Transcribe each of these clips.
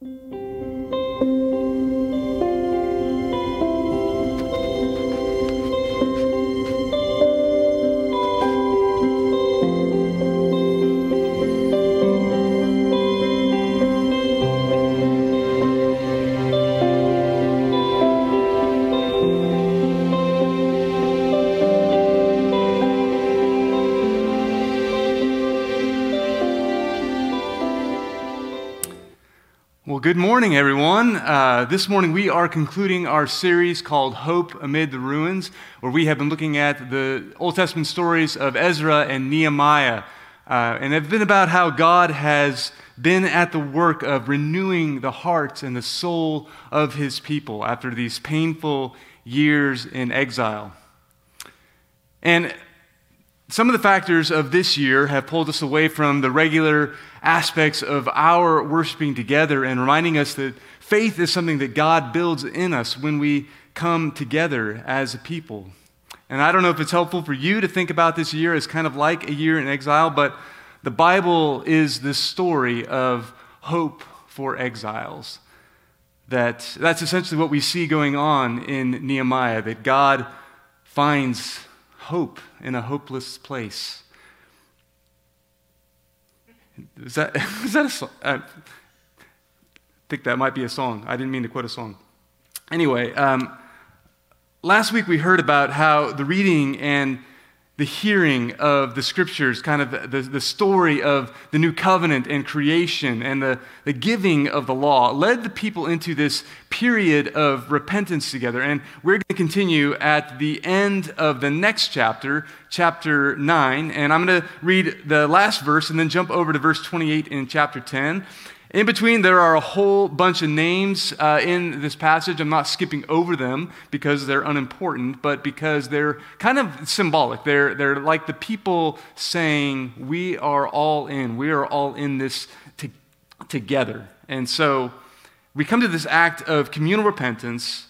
Well, good morning, everyone. Uh, this morning we are concluding our series called Hope Amid the Ruins, where we have been looking at the Old Testament stories of Ezra and Nehemiah. Uh, and it's been about how God has been at the work of renewing the heart and the soul of his people after these painful years in exile. And some of the factors of this year have pulled us away from the regular aspects of our worshiping together and reminding us that faith is something that God builds in us when we come together as a people. And I don't know if it's helpful for you to think about this year as kind of like a year in exile, but the Bible is the story of hope for exiles. That that's essentially what we see going on in Nehemiah, that God finds hope in a hopeless place. Is that, is that a song? I think that might be a song. I didn't mean to quote a song. Anyway, um, last week we heard about how the reading and the hearing of the scriptures, kind of the, the story of the new covenant and creation and the, the giving of the law, led the people into this period of repentance together. And we're going to continue at the end of the next chapter, chapter 9. And I'm going to read the last verse and then jump over to verse 28 in chapter 10. In between, there are a whole bunch of names uh, in this passage. I'm not skipping over them because they're unimportant, but because they're kind of symbolic. They're, they're like the people saying, We are all in. We are all in this to- together. And so we come to this act of communal repentance,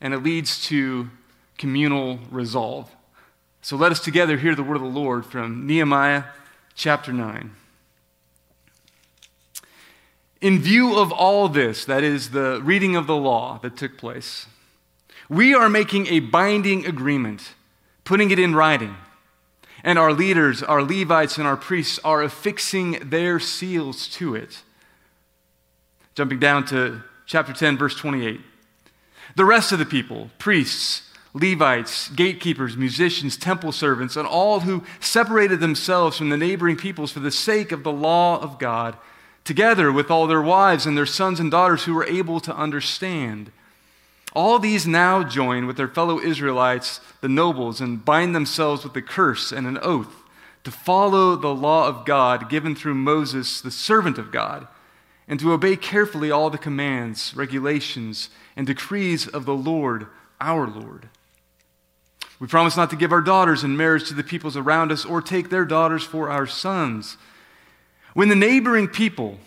and it leads to communal resolve. So let us together hear the word of the Lord from Nehemiah chapter 9. In view of all this, that is the reading of the law that took place, we are making a binding agreement, putting it in writing. And our leaders, our Levites, and our priests are affixing their seals to it. Jumping down to chapter 10, verse 28. The rest of the people, priests, Levites, gatekeepers, musicians, temple servants, and all who separated themselves from the neighboring peoples for the sake of the law of God, together with all their wives and their sons and daughters who were able to understand. All these now join with their fellow Israelites, the nobles, and bind themselves with a curse and an oath to follow the law of God given through Moses, the servant of God, and to obey carefully all the commands, regulations, and decrees of the Lord, our Lord. We promise not to give our daughters in marriage to the peoples around us or take their daughters for our sons when the neighboring people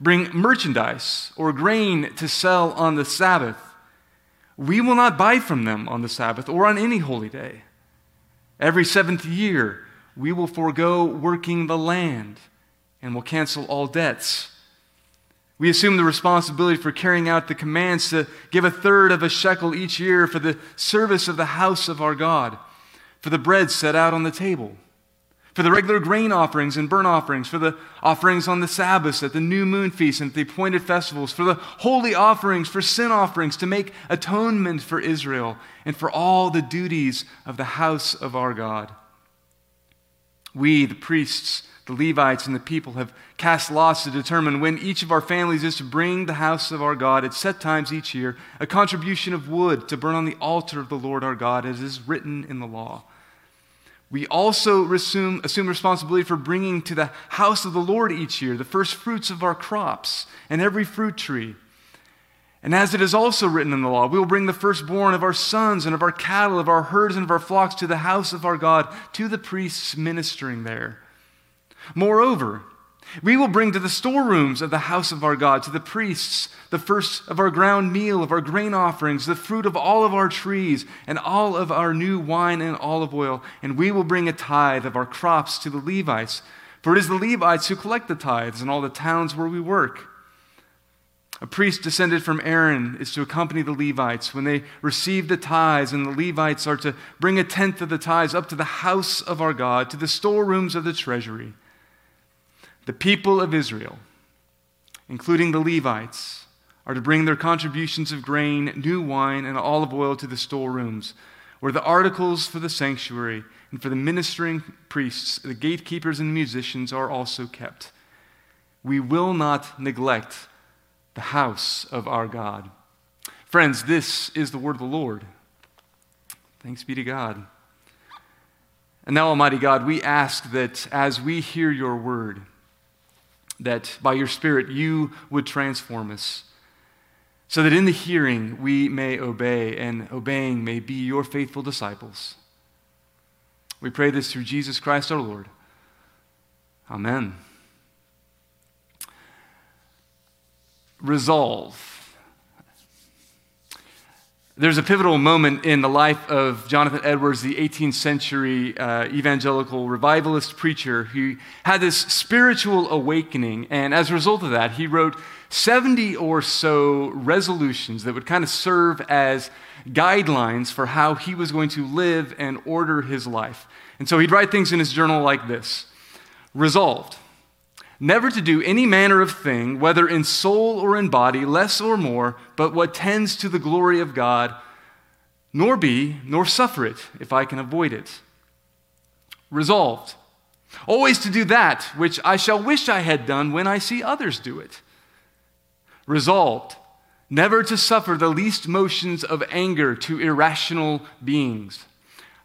bring merchandise or grain to sell on the Sabbath, we will not buy from them on the Sabbath or on any holy day. Every seventh year, we will forego working the land and will cancel all debts. We assume the responsibility for carrying out the commands to give a third of a shekel each year for the service of the house of our God, for the bread set out on the table for the regular grain offerings and burnt offerings, for the offerings on the Sabbaths, at the new moon feast, and at the appointed festivals, for the holy offerings, for sin offerings, to make atonement for Israel, and for all the duties of the house of our God. We, the priests, the Levites, and the people, have cast lots to determine when each of our families is to bring the house of our God at set times each year a contribution of wood to burn on the altar of the Lord our God, as is written in the law. We also assume, assume responsibility for bringing to the house of the Lord each year the first fruits of our crops and every fruit tree. And as it is also written in the law, we will bring the firstborn of our sons and of our cattle, of our herds and of our flocks to the house of our God, to the priests ministering there. Moreover, we will bring to the storerooms of the house of our God, to the priests, the first of our ground meal, of our grain offerings, the fruit of all of our trees, and all of our new wine and olive oil. And we will bring a tithe of our crops to the Levites. For it is the Levites who collect the tithes in all the towns where we work. A priest descended from Aaron is to accompany the Levites when they receive the tithes, and the Levites are to bring a tenth of the tithes up to the house of our God, to the storerooms of the treasury. The people of Israel, including the Levites, are to bring their contributions of grain, new wine, and olive oil to the storerooms, where the articles for the sanctuary and for the ministering priests, the gatekeepers, and the musicians are also kept. We will not neglect the house of our God. Friends, this is the word of the Lord. Thanks be to God. And now, Almighty God, we ask that as we hear your word, that by your Spirit you would transform us, so that in the hearing we may obey, and obeying may be your faithful disciples. We pray this through Jesus Christ our Lord. Amen. resolve. There's a pivotal moment in the life of Jonathan Edwards, the 18th century uh, evangelical revivalist preacher who had this spiritual awakening. And as a result of that, he wrote 70 or so resolutions that would kind of serve as guidelines for how he was going to live and order his life. And so he'd write things in his journal like this Resolved never to do any manner of thing, whether in soul or in body, less or more, but what tends to the glory of God, nor be, nor suffer it, if I can avoid it. Resolved, always to do that which I shall wish I had done when I see others do it. Resolved, never to suffer the least motions of anger to irrational beings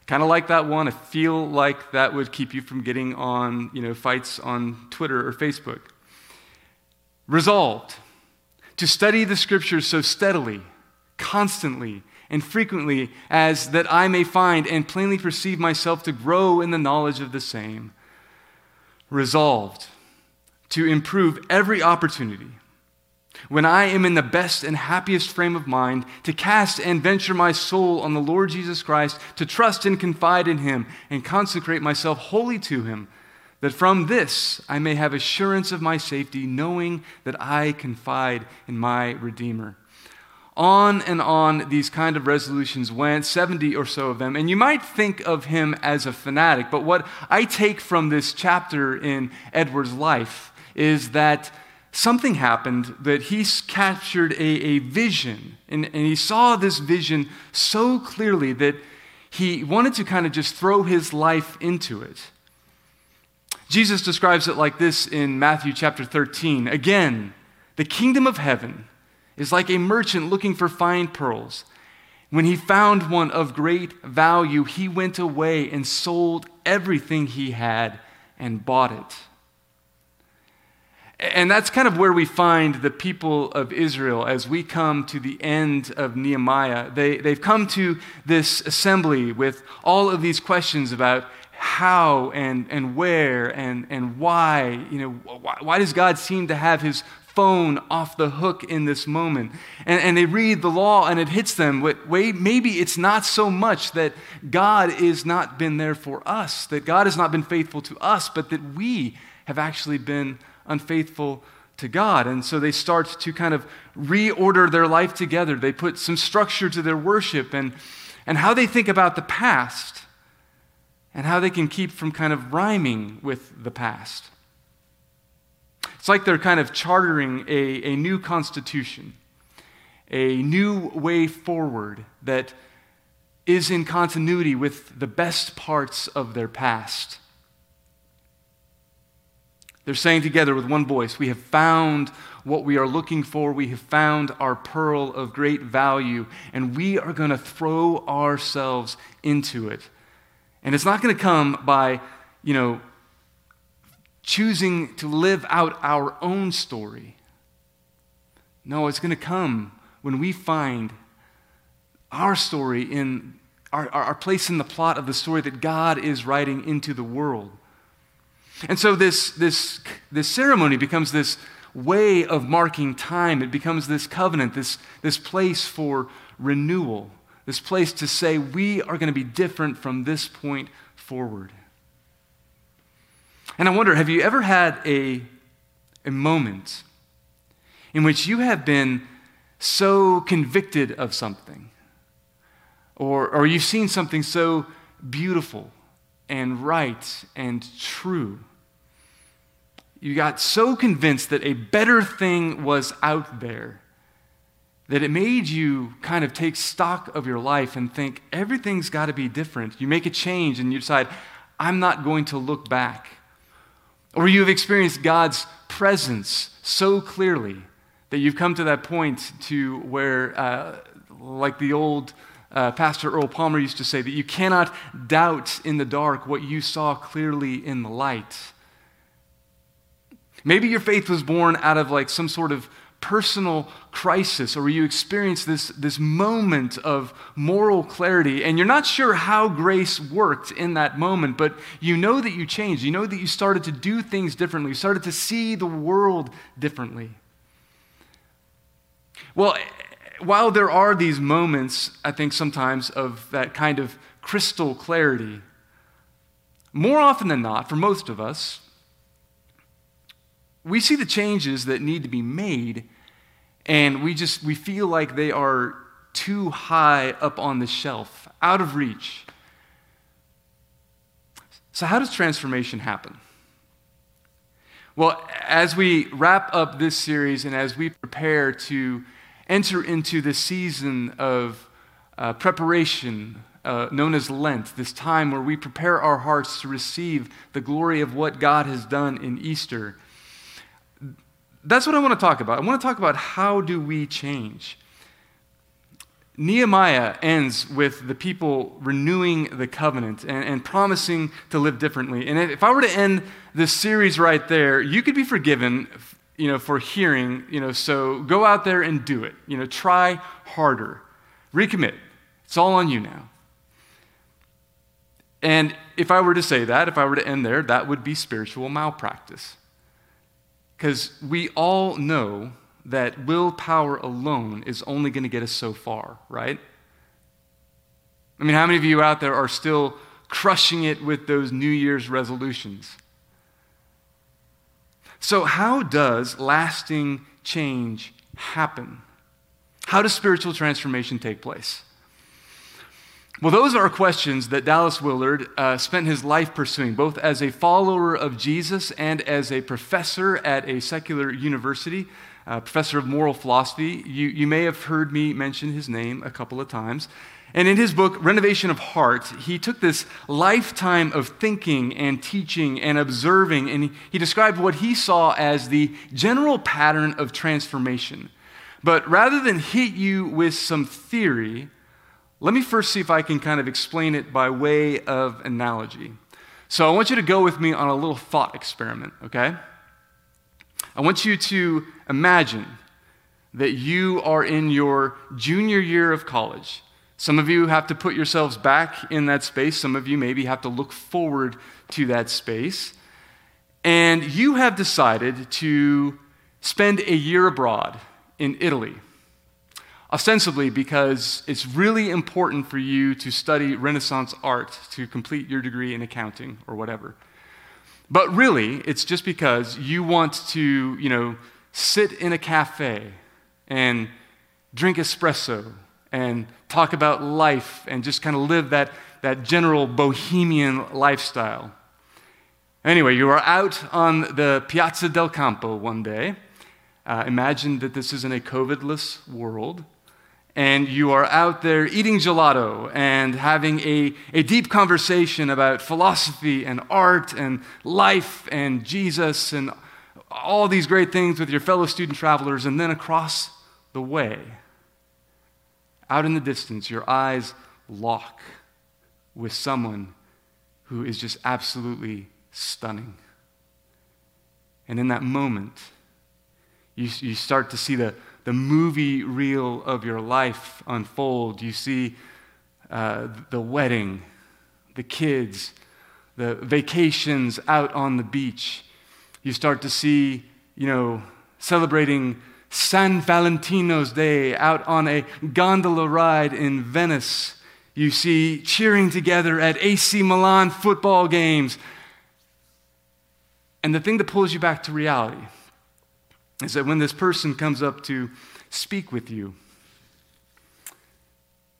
Kind of like that one. I feel like that would keep you from getting on, you know, fights on Twitter or Facebook. Resolved to study the scriptures so steadily, constantly, and frequently as that I may find and plainly perceive myself to grow in the knowledge of the same. Resolved to improve every opportunity when I am in the best and happiest frame of mind, to cast and venture my soul on the Lord Jesus Christ, to trust and confide in him, and consecrate myself wholly to him, that from this I may have assurance of my safety, knowing that I confide in my Redeemer. On and on these kind of resolutions went, 70 or so of them. And you might think of him as a fanatic, but what I take from this chapter in Edward's life is that something happened that he captured a, a vision. And, and he saw this vision so clearly that he wanted to kind of just throw his life into it. Jesus describes it like this in Matthew chapter 13. Again, the kingdom of heaven is like a merchant looking for fine pearls. When he found one of great value, he went away and sold everything he had and bought it. And that's kind of where we find the people of Israel as we come to the end of Nehemiah. They, they've come to this assembly with all of these questions about how and, and where and, and why. You know, why, why does God seem to have his phone off the hook in this moment? And, and they read the law and it hits them. Wait, maybe it's not so much that God has not been there for us, that God has not been faithful to us, but that we have actually been unfaithful to God. And so they start to kind of reorder their life together. They put some structure to their worship and, and how they think about the past and how they can keep from kind of rhyming with the past. It's like they're kind of chartering a, a new constitution, a new way forward that is in continuity with the best parts of their past. They're saying together with one voice, We have found what we are looking for. We have found our pearl of great value, and we are going to throw ourselves into it. And it's not going to come by, you know, choosing to live out our own story. No, it's going to come when we find our story in our, our, place in the plot of the story that God is writing into the world. And so this, this, this ceremony becomes this way of marking time. It becomes this covenant, this, this place for renewal, this place to say, we are going to be different from this point forward. And I wonder have you ever had a, a moment in which you have been so convicted of something, or, or you've seen something so beautiful and right and true. You got so convinced that a better thing was out there that it made you kind of take stock of your life and think everything's got to be different. You make a change and you decide, I'm not going to look back. Or you've experienced God's presence so clearly that you've come to that point to where, uh, like the old uh, Pastor Earl Palmer used to say, that you cannot doubt in the dark what you saw clearly in the light. Maybe your faith was born out of like some sort of personal crisis or you experience this, this moment of moral clarity and you're not sure how grace worked in that moment, but you know that you changed. You know that you started to do things differently, you started to see the world differently. Well, while there are these moments, I think sometimes, of that kind of crystal clarity, more often than not, for most of us, we see the changes that need to be made, and we just we feel like they are too high up on the shelf, out of reach. So, how does transformation happen? Well, as we wrap up this series and as we prepare to enter into the season of uh, preparation uh, known as Lent, this time where we prepare our hearts to receive the glory of what God has done in Easter, that's what I want to talk about. I want to talk about how do we change. Nehemiah ends with the people renewing the covenant and, and, promising to live differently. And if I were to end this series right there, you could be forgiven, you know, for hearing, you know, so go out there and do it. You know, try harder. Recommit. It's all on you now. And if I were to say that, if I were to end there, that would be spiritual malpractice. Because we all know that willpower alone is only going to get us so far, right? I mean, how many of you out there are still crushing it with those New Year's resolutions? So, how does lasting change happen? How does spiritual transformation take place? Well, those are questions that Dallas Willard uh, spent his life pursuing, both as a follower of Jesus and as a professor at a secular university, uh, professor of moral philosophy. You, you may have heard me mention his name a couple of times. And in his book, Renovation of Heart, he took this lifetime of thinking and teaching and observing, and he, described what he saw as the general pattern of transformation. But rather than hit you with some theory, let me first see if I can kind of explain it by way of analogy. So I want you to go with me on a little thought experiment, okay? I want you to imagine that you are in your junior year of college. Some of you have to put yourselves back in that space. Some of you maybe have to look forward to that space. And you have decided to spend a year abroad in Italy ostensibly because it's really important for you to study Renaissance art to complete your degree in accounting or whatever. But really, it's just because you want to, you know, sit in a cafe and drink espresso and talk about life and just kind of live that, that general bohemian lifestyle. Anyway, you are out on the Piazza del Campo one day. Uh, imagine that this is in a COVIDless world and you are out there eating gelato and having a, a deep conversation about philosophy and art and life and Jesus and all these great things with your fellow student travelers, and then across the way, out in the distance, your eyes lock with someone who is just absolutely stunning. And in that moment, you, you start to see the, the movie reel of your life unfold. You see uh, the wedding, the kids, the vacations out on the beach. You start to see, you know, celebrating San Valentino's Day out on a gondola ride in Venice. You see cheering together at AC Milan football games. And the thing that pulls you back to reality is that when this person comes up to speak with you,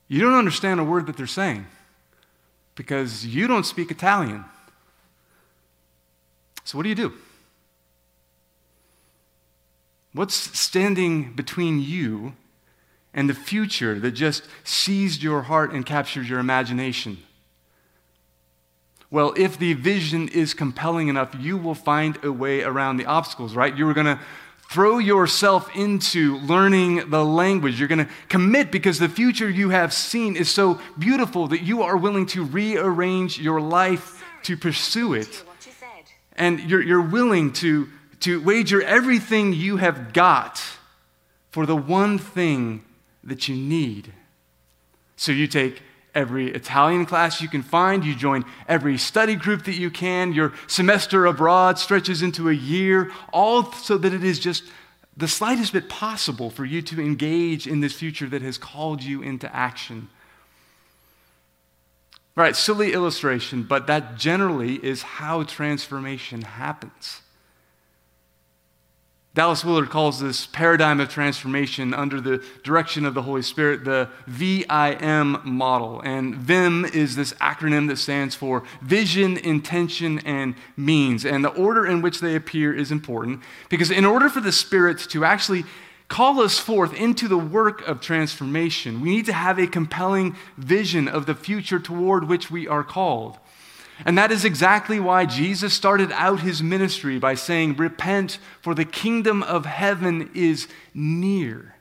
you don't understand a word that they're saying because you don't speak Italian. So, what do you do? What's standing between you and the future that just seized your heart and captured your imagination? Well, if the vision is compelling enough, you will find a way around the obstacles, right? You're going to throw yourself into learning the language. You're going to commit because the future you have seen is so beautiful that you are willing to rearrange your life to pursue it. And you're, you're willing to, to wager everything you have got for the one thing that you need. So you take every Italian class you can find. You join every study group that you can. Your semester abroad stretches into a year, all so that it is just the slightest bit possible for you to engage in this future that has called you into action. Right, silly illustration, but that generally is how transformation happens. Dallas Willard calls this paradigm of transformation under the direction of the Holy Spirit the VIM model. And VIM is this acronym that stands for vision, intention, and means. And the order in which they appear is important because, in order for the Spirit to actually call us forth into the work of transformation, we need to have a compelling vision of the future toward which we are called. And that is exactly why Jesus started out his ministry by saying, Repent, for the kingdom of heaven is near.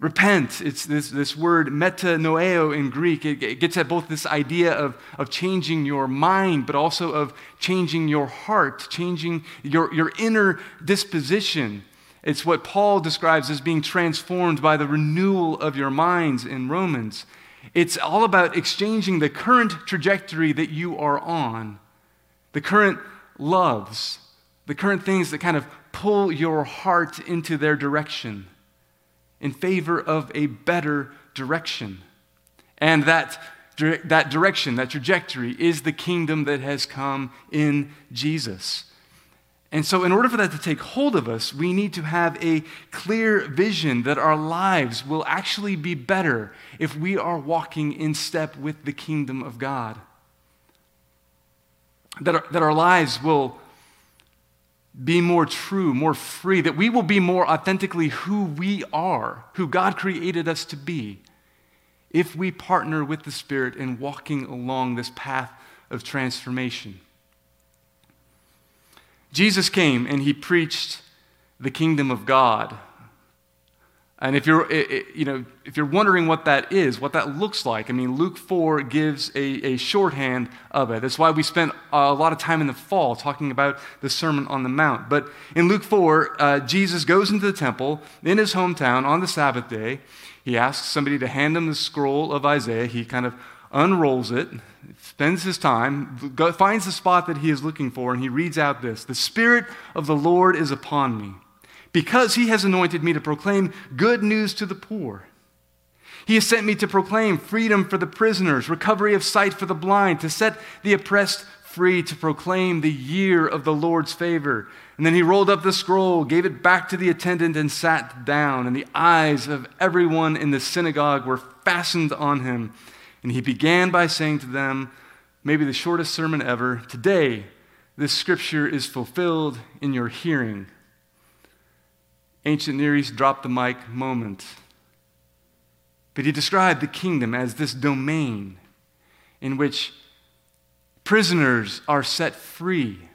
Repent, it's this, this word metanoeo in Greek. It, it gets at both this idea of, of changing your mind, but also of changing your heart, changing your, your inner disposition. It's what Paul describes as being transformed by the renewal of your minds in Romans. It's all about exchanging the current trajectory that you are on, the current loves, the current things that kind of pull your heart into their direction in favor of a better direction. And that, that direction, that trajectory, is the kingdom that has come in Jesus. And so, in order for that to take hold of us, we need to have a clear vision that our lives will actually be better if we are walking in step with the kingdom of God. That our, that our lives will be more true, more free, that we will be more authentically who we are, who God created us to be, if we partner with the Spirit in walking along this path of transformation. Jesus came and he preached the kingdom of God. And if you're, you know, if you're wondering what that is, what that looks like, I mean, Luke 4 gives a, a shorthand of it. That's why we spent a lot of time in the fall talking about the Sermon on the Mount. But in Luke 4, uh, Jesus goes into the temple in his hometown on the Sabbath day. He asks somebody to hand him the scroll of Isaiah. He kind of unrolls it, spends his time, finds the spot that he is looking for, and he reads out this The Spirit of the Lord is upon me, because he has anointed me to proclaim good news to the poor. He has sent me to proclaim freedom for the prisoners, recovery of sight for the blind, to set the oppressed free, to proclaim the year of the Lord's favor. And then he rolled up the scroll, gave it back to the attendant, and sat down. And the eyes of everyone in the synagogue were fastened on him. And he began by saying to them, maybe the shortest sermon ever, Today, this scripture is fulfilled in your hearing. Ancient Near East dropped the mic moment. But he described the kingdom as this domain in which prisoners are set free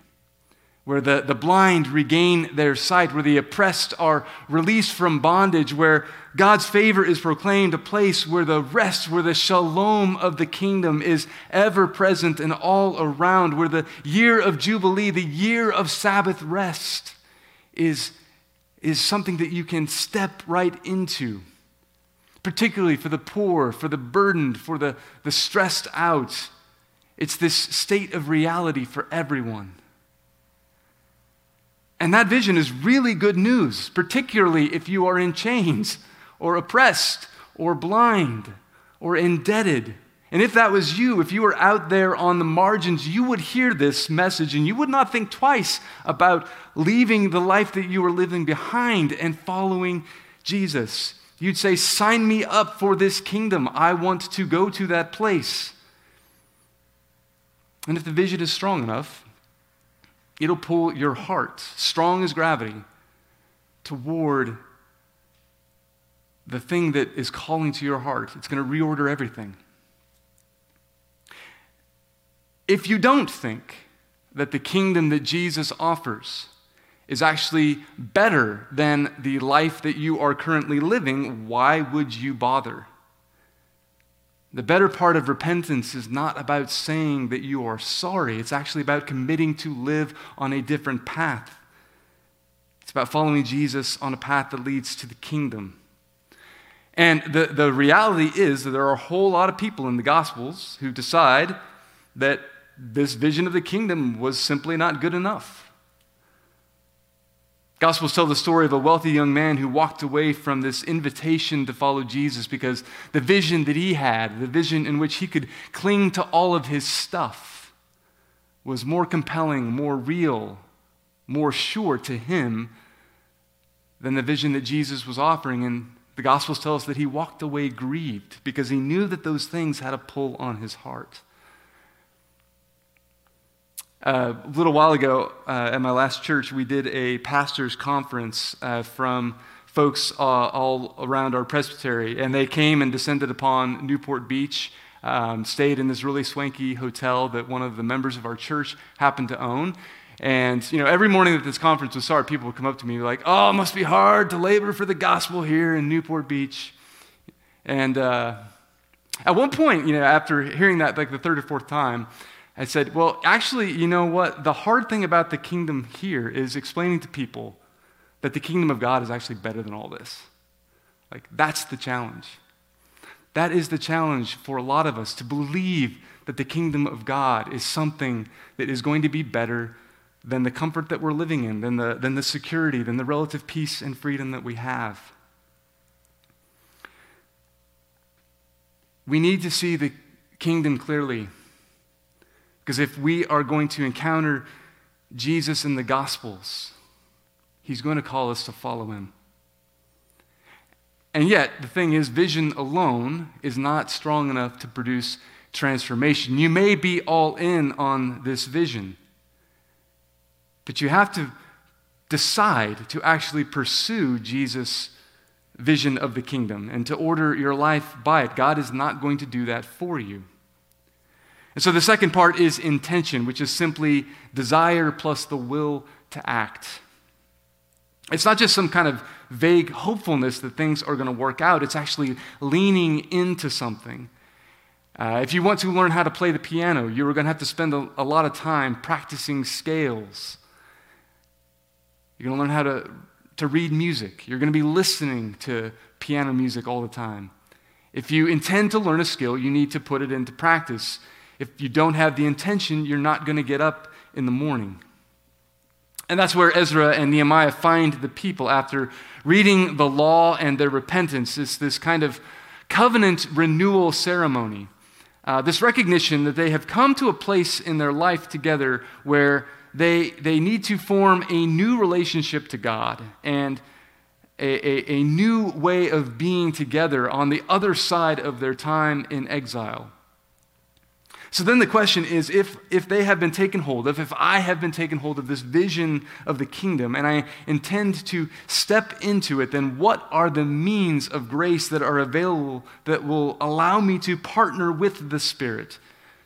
where the, the blind regain their sight, where the oppressed are released from bondage, where God's favor is proclaimed, a place where the rest, where the shalom of the kingdom is ever present and all around, where the year of Jubilee, the year of Sabbath rest, is, is something that you can step right into, particularly for the poor, for the burdened, for the, the stressed out. It's this state of reality for everyone. And that vision is really good news, particularly if you are in chains or oppressed or blind or indebted. And if that was you, if you were out there on the margins, you would hear this message and you would not think twice about leaving the life that you were living behind and following Jesus. You'd say, Sign me up for this kingdom. I want to go to that place. And if the vision is strong enough, it'll pull your heart, strong as gravity, toward the thing that is calling to your heart. It's going to reorder everything. If you don't think that the kingdom that Jesus offers is actually better than the life that you are currently living, why would you bother? The better part of repentance is not about saying that you are sorry. It's actually about committing to live on a different path. It's about following Jesus on a path that leads to the kingdom. And the, the reality is that there are a whole lot of people in the Gospels who decide that this vision of the kingdom was simply not good enough. Gospels tell the story of a wealthy young man who walked away from this invitation to follow Jesus because the vision that he had, the vision in which he could cling to all of his stuff, was more compelling, more real, more sure to him than the vision that Jesus was offering. And the Gospels tell us that he walked away grieved because he knew that those things had a pull on his heart. Uh, a little while ago uh, at my last church, we did a pastor's conference uh, from folks uh, all around our presbytery, and they came and descended upon Newport Beach, um, stayed in this really swanky hotel that one of the members of our church happened to own. And, you know, every morning that this conference was started, people would come up to me like, oh, it must be hard to labor for the gospel here in Newport Beach. And uh, at one point, you know, after hearing that like the third or fourth time, I said, Well, actually, you know what? The hard thing about the kingdom here is explaining to people that the kingdom of God is actually better than all this. Like, that's the challenge. That is the challenge for a lot of us to believe that the kingdom of God is something that is going to be better than the comfort that we're living in, than the, than the security, than the relative peace and freedom that we have. We need to see the kingdom clearly. Because if we are going to encounter Jesus in the Gospels, he's going to call us to follow him. And yet, the thing is, vision alone is not strong enough to produce transformation. You may be all in on this vision, but you have to decide to actually pursue Jesus' vision of the kingdom and to order your life by it. God is not going to do that for you. And so the second part is intention, which is simply desire plus the will to act. It's not just some kind of vague hopefulness that things are going to work out, it's actually leaning into something. Uh, if you want to learn how to play the piano, you're going to have to spend a, a lot of time practicing scales. You're going to learn how to, to read music. You're going to be listening to piano music all the time. If you intend to learn a skill, you need to put it into practice. If you don't have the intention, you're not going to get up in the morning. And that's where Ezra and Nehemiah find the people after reading the law and their repentance. It's this kind of covenant renewal ceremony. Uh, this recognition that they have come to a place in their life together where they, they need to form a new relationship to God and a, a, a new way of being together on the other side of their time in exile. So then the question is if, if they have been taken hold of, if I have been taken hold of this vision of the kingdom and I intend to step into it, then what are the means of grace that are available that will allow me to partner with the Spirit,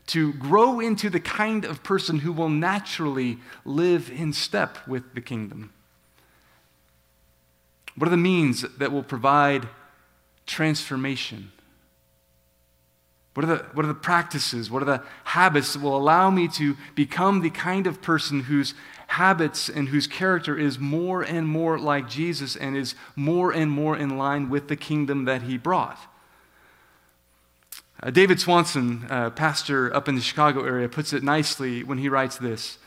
to grow into the kind of person who will naturally live in step with the kingdom? What are the means that will provide transformation? What are, the, what are the practices? What are the habits that will allow me to become the kind of person whose habits and whose character is more and more like Jesus and is more and more in line with the kingdom that he brought? Uh, David Swanson, uh, pastor up in the Chicago area, puts it nicely when he writes this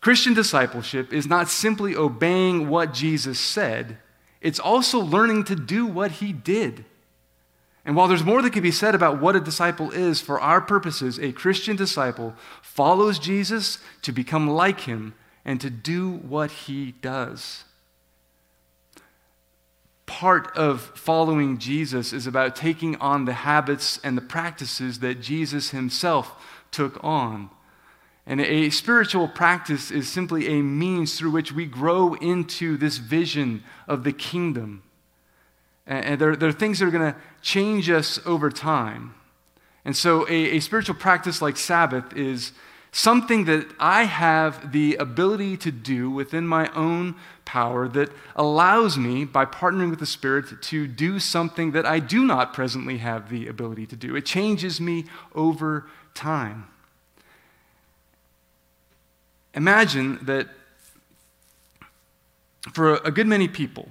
Christian discipleship is not simply obeying what Jesus said, it's also learning to do what he did. And while there's more that can be said about what a disciple is, for our purposes, a Christian disciple follows Jesus to become like him and to do what he does. Part of following Jesus is about taking on the habits and the practices that Jesus himself took on. And a spiritual practice is simply a means through which we grow into this vision of the kingdom. And there, there are things that are going to change us over time. And so, a, a spiritual practice like Sabbath is something that I have the ability to do within my own power that allows me, by partnering with the Spirit, to do something that I do not presently have the ability to do. It changes me over time. Imagine that for a good many people,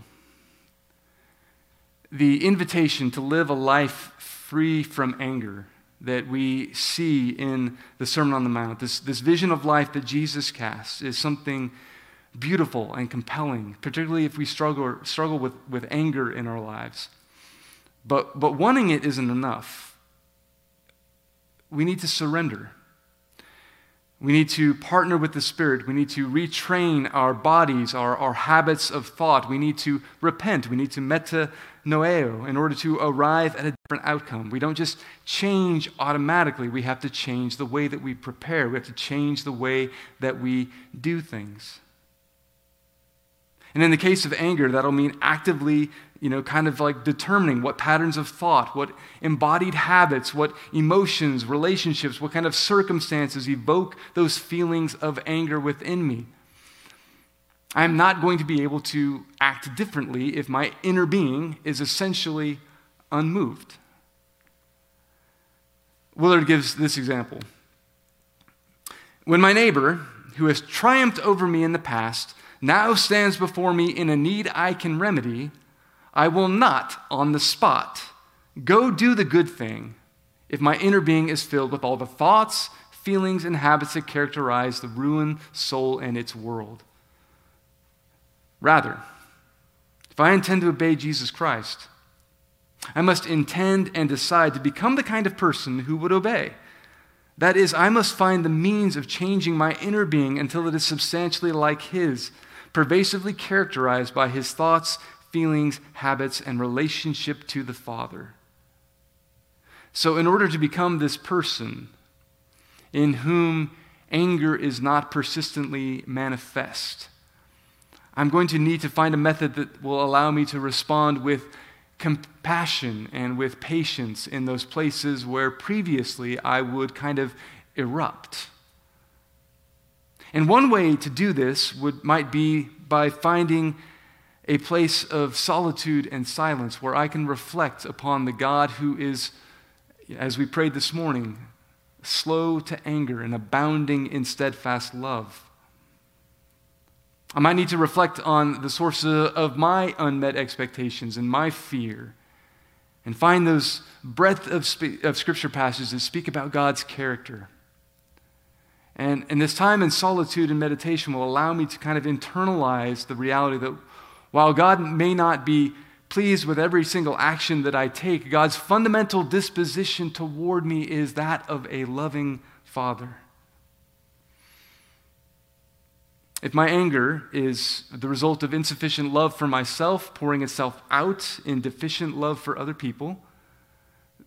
the invitation to live a life free from anger that we see in the Sermon on the Mount, this, this vision of life that Jesus casts, is something beautiful and compelling, particularly if we struggle, struggle with, with anger in our lives. But, but wanting it isn't enough. We need to surrender. We need to partner with the Spirit. We need to retrain our bodies, our, our habits of thought. We need to repent. We need to metanoeo in order to arrive at a different outcome. We don't just change automatically. We have to change the way that we prepare. We have to change the way that we do things. And in the case of anger, that'll mean actively you know, kind of like determining what patterns of thought, what embodied habits, what emotions, relationships, what kind of circumstances evoke those feelings of anger within me. I'm not going to be able to act differently if my inner being is essentially unmoved. Willard gives this example. When my neighbor, who has triumphed over me in the past, now stands before me in a need I can remedy, I will not, on the spot, go do the good thing if my inner being is filled with all the thoughts, feelings, and habits that characterize the ruined soul and its world. Rather, if I intend to obey Jesus Christ, I must intend and decide to become the kind of person who would obey. That is, I must find the means of changing my inner being until it is substantially like His, pervasively characterized by His thoughts, feelings, habits, and relationship to the Father. So, in order to become this person in whom anger is not persistently manifest, I'm going to need to find a method that will allow me to respond with compassion and with patience in those places where previously I would kind of erupt. And one way to do this would, might be by finding a place of solitude and silence where I can reflect upon the God who is, as we prayed this morning, slow to anger and abounding in steadfast love. I might need to reflect on the source of my unmet expectations and my fear and find those breadth of, of scripture passages that speak about God's character. And, and this time in solitude and meditation will allow me to kind of internalize the reality that while God may not be pleased with every single action that I take, God's fundamental disposition toward me is that of a loving Father. If my anger is the result of insufficient love for myself, pouring itself out in deficient love for other people,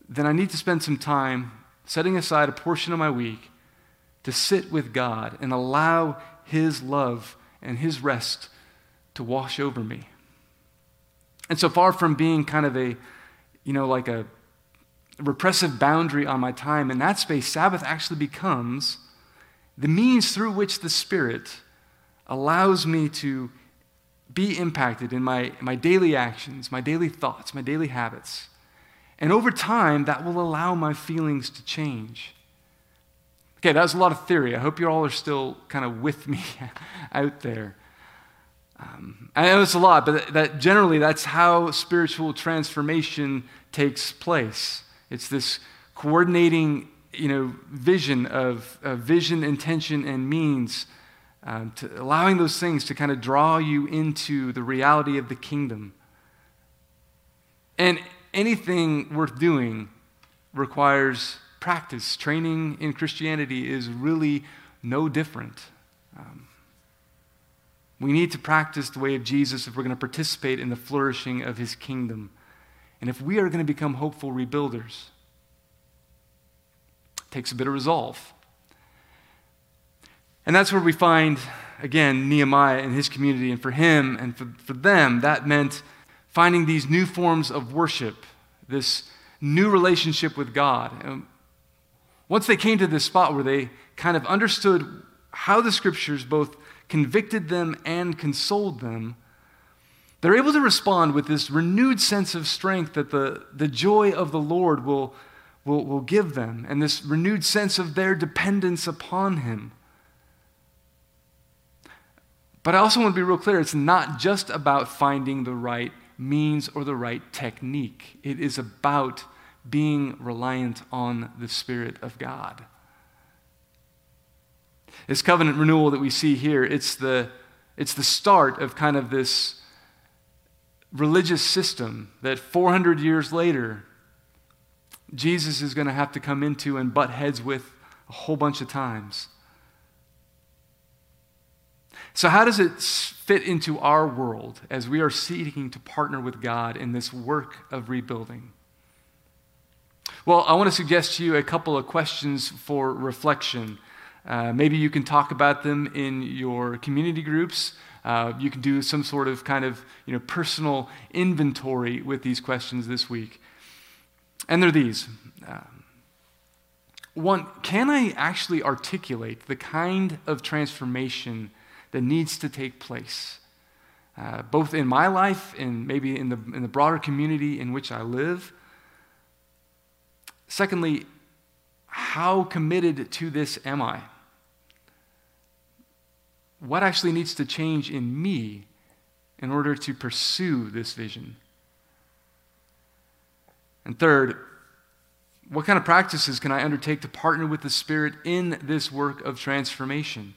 then I need to spend some time setting aside a portion of my week to sit with God and allow His love and His rest to wash over me. And so far from being kind of a, you know, like a repressive boundary on my time, in that space, Sabbath actually becomes the means through which the Spirit allows me to be impacted in my, my daily actions, my daily thoughts, my daily habits. And over time, that will allow my feelings to change. Okay, that was a lot of theory. I hope you all are still kind of with me out there. Um, I know it's a lot, but that generally that's how spiritual transformation takes place. It's this coordinating, you know, vision of uh, vision, intention, and means, um, to allowing those things to kind of draw you into the reality of the kingdom. And anything worth doing requires practice. Training in Christianity is really no different. Um, we need to practice the way of Jesus if we're going to participate in the flourishing of his kingdom. And if we are going to become hopeful rebuilders, it takes a bit of resolve. And that's where we find, again, Nehemiah and his community. And for him and for, for them, that meant finding these new forms of worship, this new relationship with God. And once they came to this spot where they kind of understood how the scriptures both convicted them and consoled them, they're able to respond with this renewed sense of strength that the, the joy of the Lord will, will, will give them, and this renewed sense of their dependence upon Him. But I also want to be real clear it's not just about finding the right means or the right technique, it is about being reliant on the Spirit of God. This covenant renewal that we see here, it's the, it's the start of kind of this religious system that 400 years later, Jesus is going to have to come into and butt heads with a whole bunch of times. So, how does it fit into our world as we are seeking to partner with God in this work of rebuilding? Well, I want to suggest to you a couple of questions for reflection. Uh, maybe you can talk about them in your community groups. Uh, you can do some sort of kind of you know, personal inventory with these questions this week. And they're these. Um, one, can I actually articulate the kind of transformation that needs to take place, uh, both in my life and maybe in the, in the broader community in which I live? Secondly, how committed to this am I? What actually needs to change in me in order to pursue this vision? And third, what kind of practices can I undertake to partner with the Spirit in this work of transformation?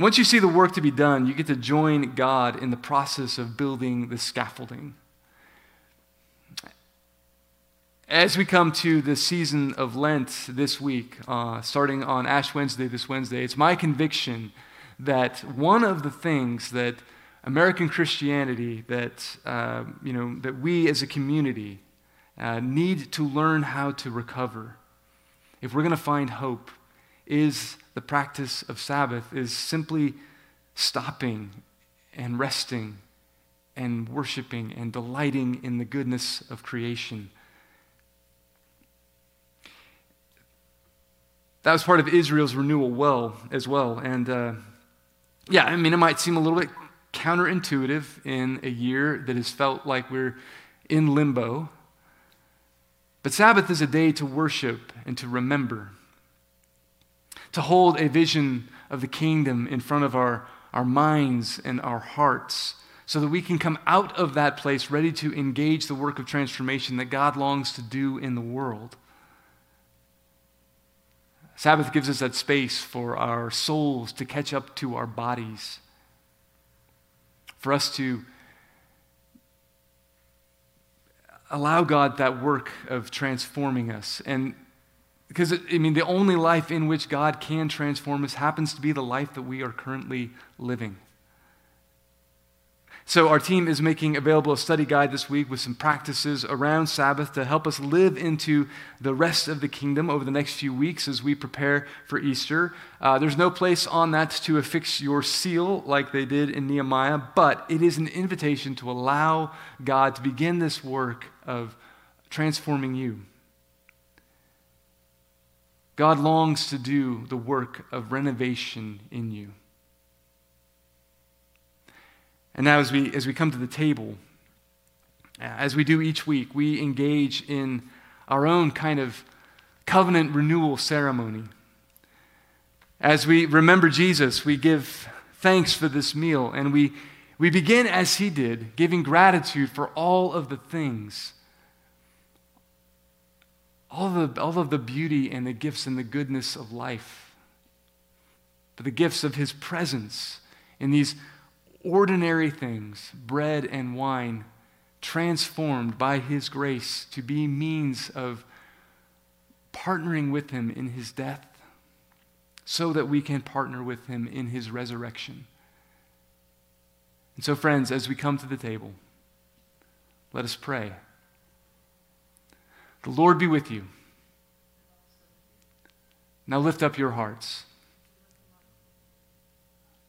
Once you see the work to be done, you get to join God in the process of building the scaffolding. As we come to the season of Lent this week, uh, starting on Ash Wednesday this Wednesday, it's my conviction that one of the things that American Christianity, that, uh, you know, that we as a community uh, need to learn how to recover, if we're going to find hope, is the practice of Sabbath, is simply stopping and resting and worshiping and delighting in the goodness of creation That was part of Israel's renewal well as well. And uh, yeah, I mean, it might seem a little bit counterintuitive in a year that has felt like we're in limbo. But Sabbath is a day to worship and to remember, to hold a vision of the kingdom in front of our, our minds and our hearts so that we can come out of that place ready to engage the work of transformation that God longs to do in the world. Sabbath gives us that space for our souls to catch up to our bodies, for us to allow God that work of transforming us. And because, I mean, the only life in which God can transform us happens to be the life that we are currently living. So, our team is making available a study guide this week with some practices around Sabbath to help us live into the rest of the kingdom over the next few weeks as we prepare for Easter. Uh, there's no place on that to affix your seal like they did in Nehemiah, but it is an invitation to allow God to begin this work of transforming you. God longs to do the work of renovation in you. And now, as we, as we come to the table, uh, as we do each week, we engage in our own kind of covenant renewal ceremony. As we remember Jesus, we give thanks for this meal, and we, we begin as he did, giving gratitude for all of the things, all of the, all of the beauty and the gifts and the goodness of life, for the gifts of his presence in these ordinary things, bread and wine, transformed by His grace to be means of partnering with Him in His death so that we can partner with Him in His resurrection. And so, friends, as we come to the table, let us pray. The Lord be with you. Now lift up your hearts.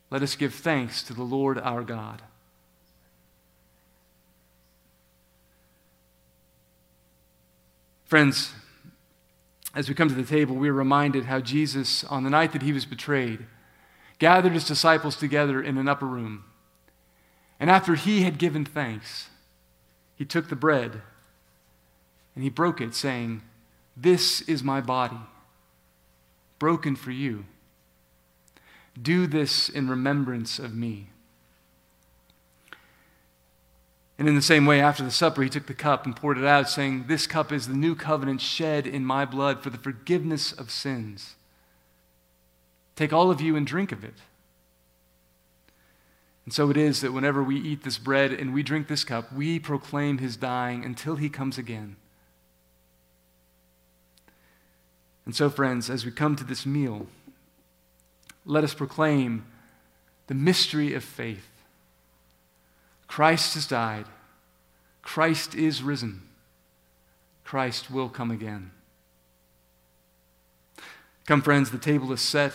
Let us give thanks to the Lord our God. Friends, as we come to the table, we are reminded how Jesus, on the night that he was betrayed, gathered his disciples together in an upper room. And after he had given thanks, he took the bread and he broke it, saying, This is my body, broken for you. Do this in remembrance of me. And in the same way, after the supper, he took the cup and poured it out, saying, This cup is the new covenant shed in my blood for the forgiveness of sins. Take all of you and drink of it. And so it is that whenever we eat this bread and we drink this cup, we proclaim his dying until he comes again. And so, friends, as we come to this meal, let us proclaim the mystery of faith. Christ has died. Christ is risen. Christ will come again. Come, friends, the table is set.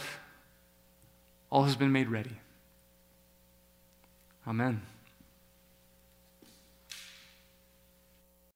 All has been made ready. Amen.